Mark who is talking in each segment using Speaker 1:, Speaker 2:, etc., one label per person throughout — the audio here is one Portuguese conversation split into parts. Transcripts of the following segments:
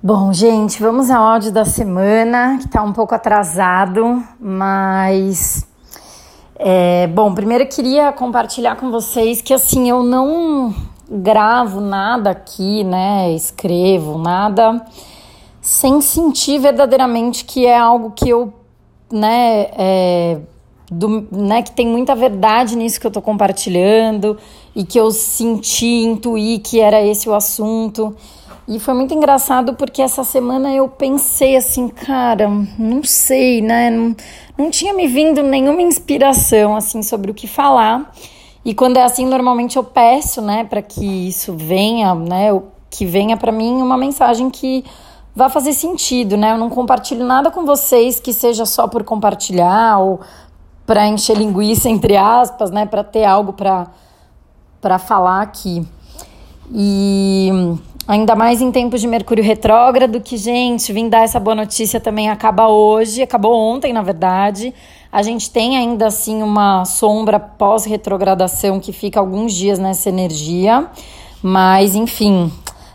Speaker 1: Bom, gente, vamos ao áudio da semana, que está um pouco atrasado, mas. É, bom, primeiro eu queria compartilhar com vocês que assim, eu não gravo nada aqui, né? Escrevo nada sem sentir verdadeiramente que é algo que eu, né, é, do, né, que tem muita verdade nisso que eu tô compartilhando e que eu senti, intuí que era esse o assunto. E foi muito engraçado porque essa semana eu pensei assim, cara, não sei, né? Não, não tinha me vindo nenhuma inspiração assim sobre o que falar. E quando é assim, normalmente eu peço, né, para que isso venha, né, que venha para mim uma mensagem que vá fazer sentido, né? Eu não compartilho nada com vocês que seja só por compartilhar ou para encher linguiça entre aspas, né, para ter algo para para falar aqui. E Ainda mais em tempos de Mercúrio retrógrado, que, gente, vim dar essa boa notícia também acaba hoje, acabou ontem, na verdade. A gente tem ainda assim uma sombra pós-retrogradação que fica alguns dias nessa energia, mas enfim,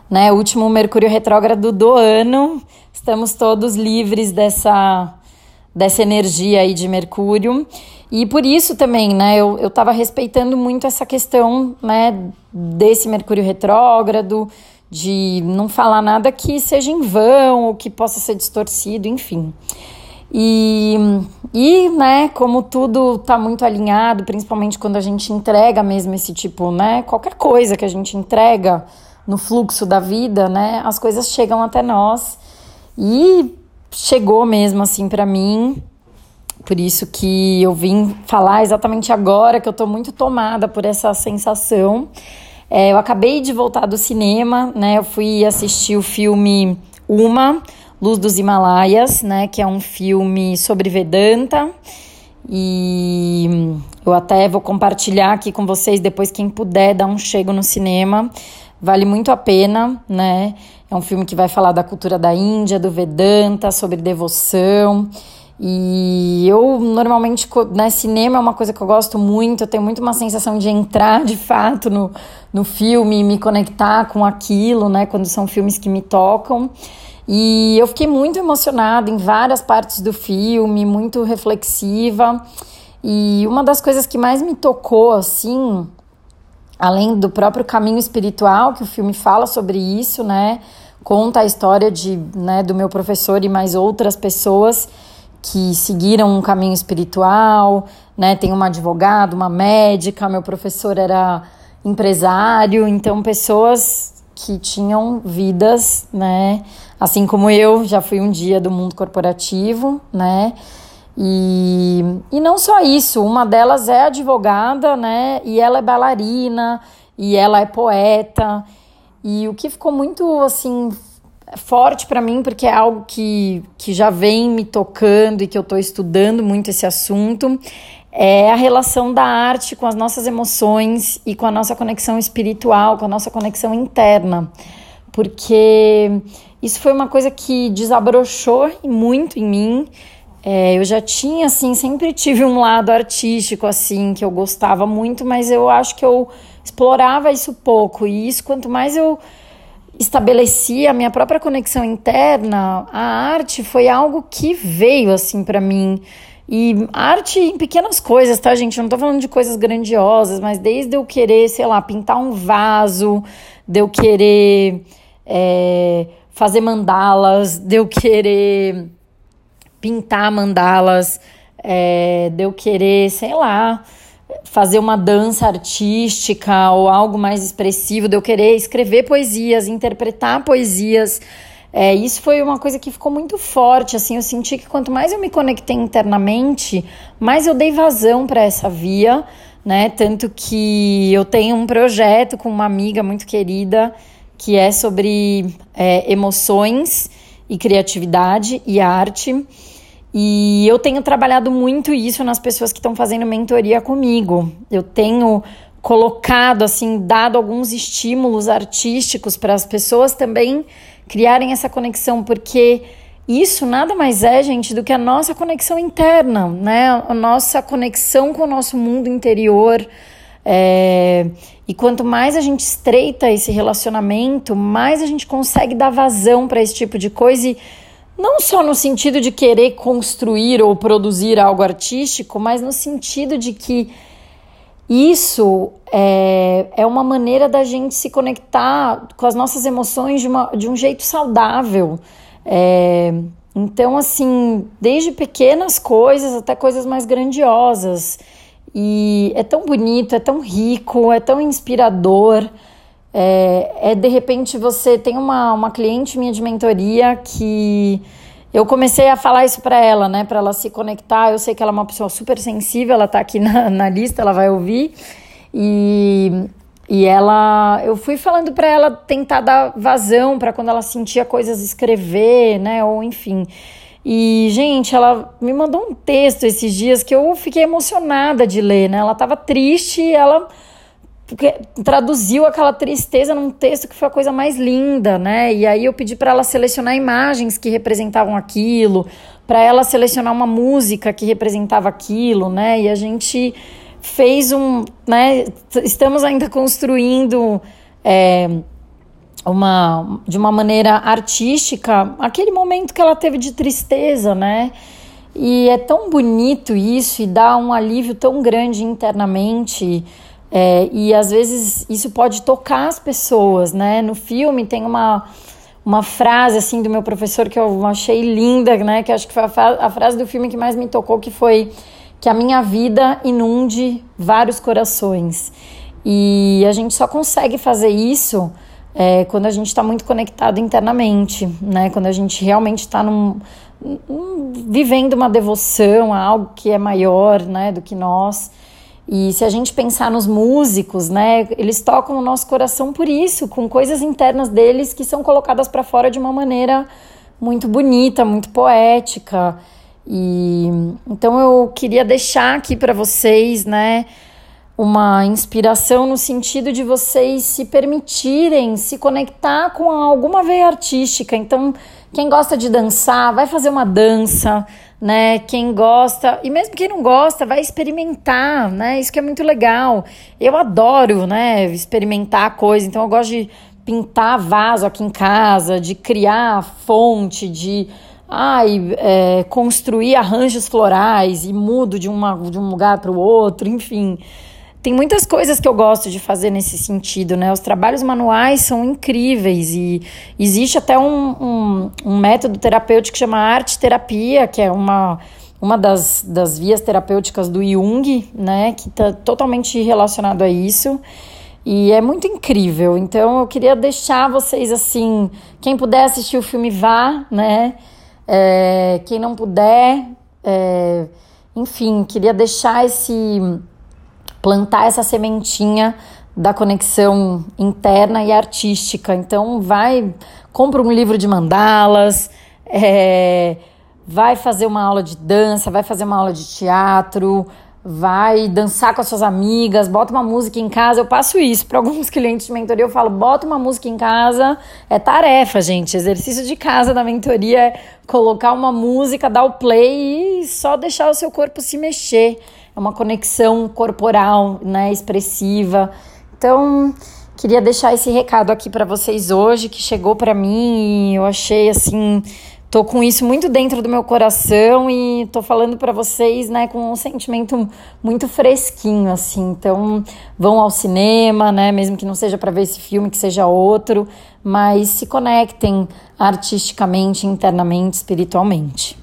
Speaker 1: né? Último Mercúrio retrógrado do ano, estamos todos livres dessa dessa energia aí de Mercúrio. E por isso também, né, eu, eu tava respeitando muito essa questão, né, desse Mercúrio retrógrado, de não falar nada que seja em vão ou que possa ser distorcido, enfim. E, e né, como tudo está muito alinhado, principalmente quando a gente entrega mesmo esse tipo, né, qualquer coisa que a gente entrega no fluxo da vida, né, as coisas chegam até nós. E chegou mesmo assim para mim. Por isso que eu vim falar exatamente agora que eu estou muito tomada por essa sensação é, eu acabei de voltar do cinema, né? Eu fui assistir o filme Uma, Luz dos Himalaias, né? Que é um filme sobre Vedanta. E eu até vou compartilhar aqui com vocês depois, quem puder dar um chego no cinema. Vale muito a pena, né? É um filme que vai falar da cultura da Índia, do Vedanta, sobre devoção. E eu normalmente, né, cinema é uma coisa que eu gosto muito, eu tenho muito uma sensação de entrar de fato no, no filme, me conectar com aquilo, né, quando são filmes que me tocam. E eu fiquei muito emocionada em várias partes do filme, muito reflexiva. E uma das coisas que mais me tocou, assim, além do próprio caminho espiritual, que o filme fala sobre isso, né, conta a história de, né, do meu professor e mais outras pessoas que seguiram um caminho espiritual, né? Tem uma advogada, uma médica, meu professor era empresário, então pessoas que tinham vidas, né? Assim como eu, já fui um dia do mundo corporativo, né? E, e não só isso, uma delas é advogada, né? E ela é bailarina, e ela é poeta. E o que ficou muito assim forte para mim porque é algo que, que já vem me tocando e que eu estou estudando muito esse assunto. É a relação da arte com as nossas emoções e com a nossa conexão espiritual, com a nossa conexão interna. Porque isso foi uma coisa que desabrochou muito em mim. É, eu já tinha, assim, sempre tive um lado artístico, assim, que eu gostava muito, mas eu acho que eu explorava isso pouco. E isso, quanto mais eu estabeleci a minha própria conexão interna, a arte foi algo que veio assim para mim. E arte em pequenas coisas, tá, gente? Eu não tô falando de coisas grandiosas, mas desde eu querer, sei lá, pintar um vaso, de eu querer é, fazer mandalas, de eu querer pintar mandalas, é, de eu querer, sei lá, fazer uma dança artística ou algo mais expressivo, de eu querer escrever poesias, interpretar poesias. É, isso foi uma coisa que ficou muito forte, assim, eu senti que quanto mais eu me conectei internamente, mais eu dei vazão para essa via, né? Tanto que eu tenho um projeto com uma amiga muito querida que é sobre é, emoções e criatividade e arte. E eu tenho trabalhado muito isso nas pessoas que estão fazendo mentoria comigo. Eu tenho colocado, assim, dado alguns estímulos artísticos para as pessoas também criarem essa conexão, porque isso nada mais é, gente, do que a nossa conexão interna, né? A nossa conexão com o nosso mundo interior, É, e quanto mais a gente estreita esse relacionamento, mais a gente consegue dar vazão para esse tipo de coisa. E não só no sentido de querer construir ou produzir algo artístico, mas no sentido de que isso é, é uma maneira da gente se conectar com as nossas emoções de, uma, de um jeito saudável. É, então, assim, desde pequenas coisas até coisas mais grandiosas. E é tão bonito, é tão rico, é tão inspirador. É, é de repente você tem uma, uma cliente minha de mentoria que eu comecei a falar isso para ela, né, para ela se conectar. Eu sei que ela é uma pessoa super sensível, ela tá aqui na, na lista, ela vai ouvir. E, e ela, eu fui falando para ela tentar dar vazão para quando ela sentia coisas escrever, né, ou enfim. E, gente, ela me mandou um texto esses dias que eu fiquei emocionada de ler, né? Ela tava triste e ela traduziu aquela tristeza num texto que foi a coisa mais linda, né? E aí eu pedi para ela selecionar imagens que representavam aquilo, para ela selecionar uma música que representava aquilo, né? E a gente fez um, né? Estamos ainda construindo é, uma, de uma maneira artística aquele momento que ela teve de tristeza, né? E é tão bonito isso e dá um alívio tão grande internamente. É, e às vezes isso pode tocar as pessoas, né? No filme tem uma, uma frase assim do meu professor que eu achei linda, né? Que acho que foi a, a frase do filme que mais me tocou, que foi que a minha vida inunde vários corações. E a gente só consegue fazer isso é, quando a gente está muito conectado internamente, né? Quando a gente realmente está num, num, vivendo uma devoção a algo que é maior, né, do que nós. E se a gente pensar nos músicos, né, eles tocam o nosso coração por isso, com coisas internas deles que são colocadas para fora de uma maneira muito bonita, muito poética. E então eu queria deixar aqui para vocês, né, uma inspiração no sentido de vocês se permitirem se conectar com alguma veia artística. Então, quem gosta de dançar, vai fazer uma dança, né? Quem gosta, e mesmo quem não gosta, vai experimentar, né? Isso que é muito legal. Eu adoro, né, experimentar coisa. Então, eu gosto de pintar vaso aqui em casa, de criar fonte, de ai, é, construir arranjos florais e mudo de, uma, de um lugar para o outro, enfim tem muitas coisas que eu gosto de fazer nesse sentido, né? Os trabalhos manuais são incríveis e existe até um, um, um método terapêutico que chama arte terapia, que é uma, uma das, das vias terapêuticas do Jung, né? Que está totalmente relacionado a isso. E é muito incrível. Então eu queria deixar vocês assim, quem puder assistir o filme vá, né? É, quem não puder, é, enfim, queria deixar esse plantar essa sementinha da conexão interna e artística. Então, vai, compra um livro de mandalas, é, vai fazer uma aula de dança, vai fazer uma aula de teatro, vai dançar com as suas amigas, bota uma música em casa. Eu passo isso para alguns clientes de mentoria. Eu falo, bota uma música em casa. É tarefa, gente. Exercício de casa da mentoria é colocar uma música, dar o play e só deixar o seu corpo se mexer é uma conexão corporal, né, expressiva. Então, queria deixar esse recado aqui para vocês hoje que chegou para mim e eu achei assim, tô com isso muito dentro do meu coração e tô falando para vocês, né, com um sentimento muito fresquinho assim. Então, vão ao cinema, né, mesmo que não seja para ver esse filme, que seja outro, mas se conectem artisticamente, internamente, espiritualmente.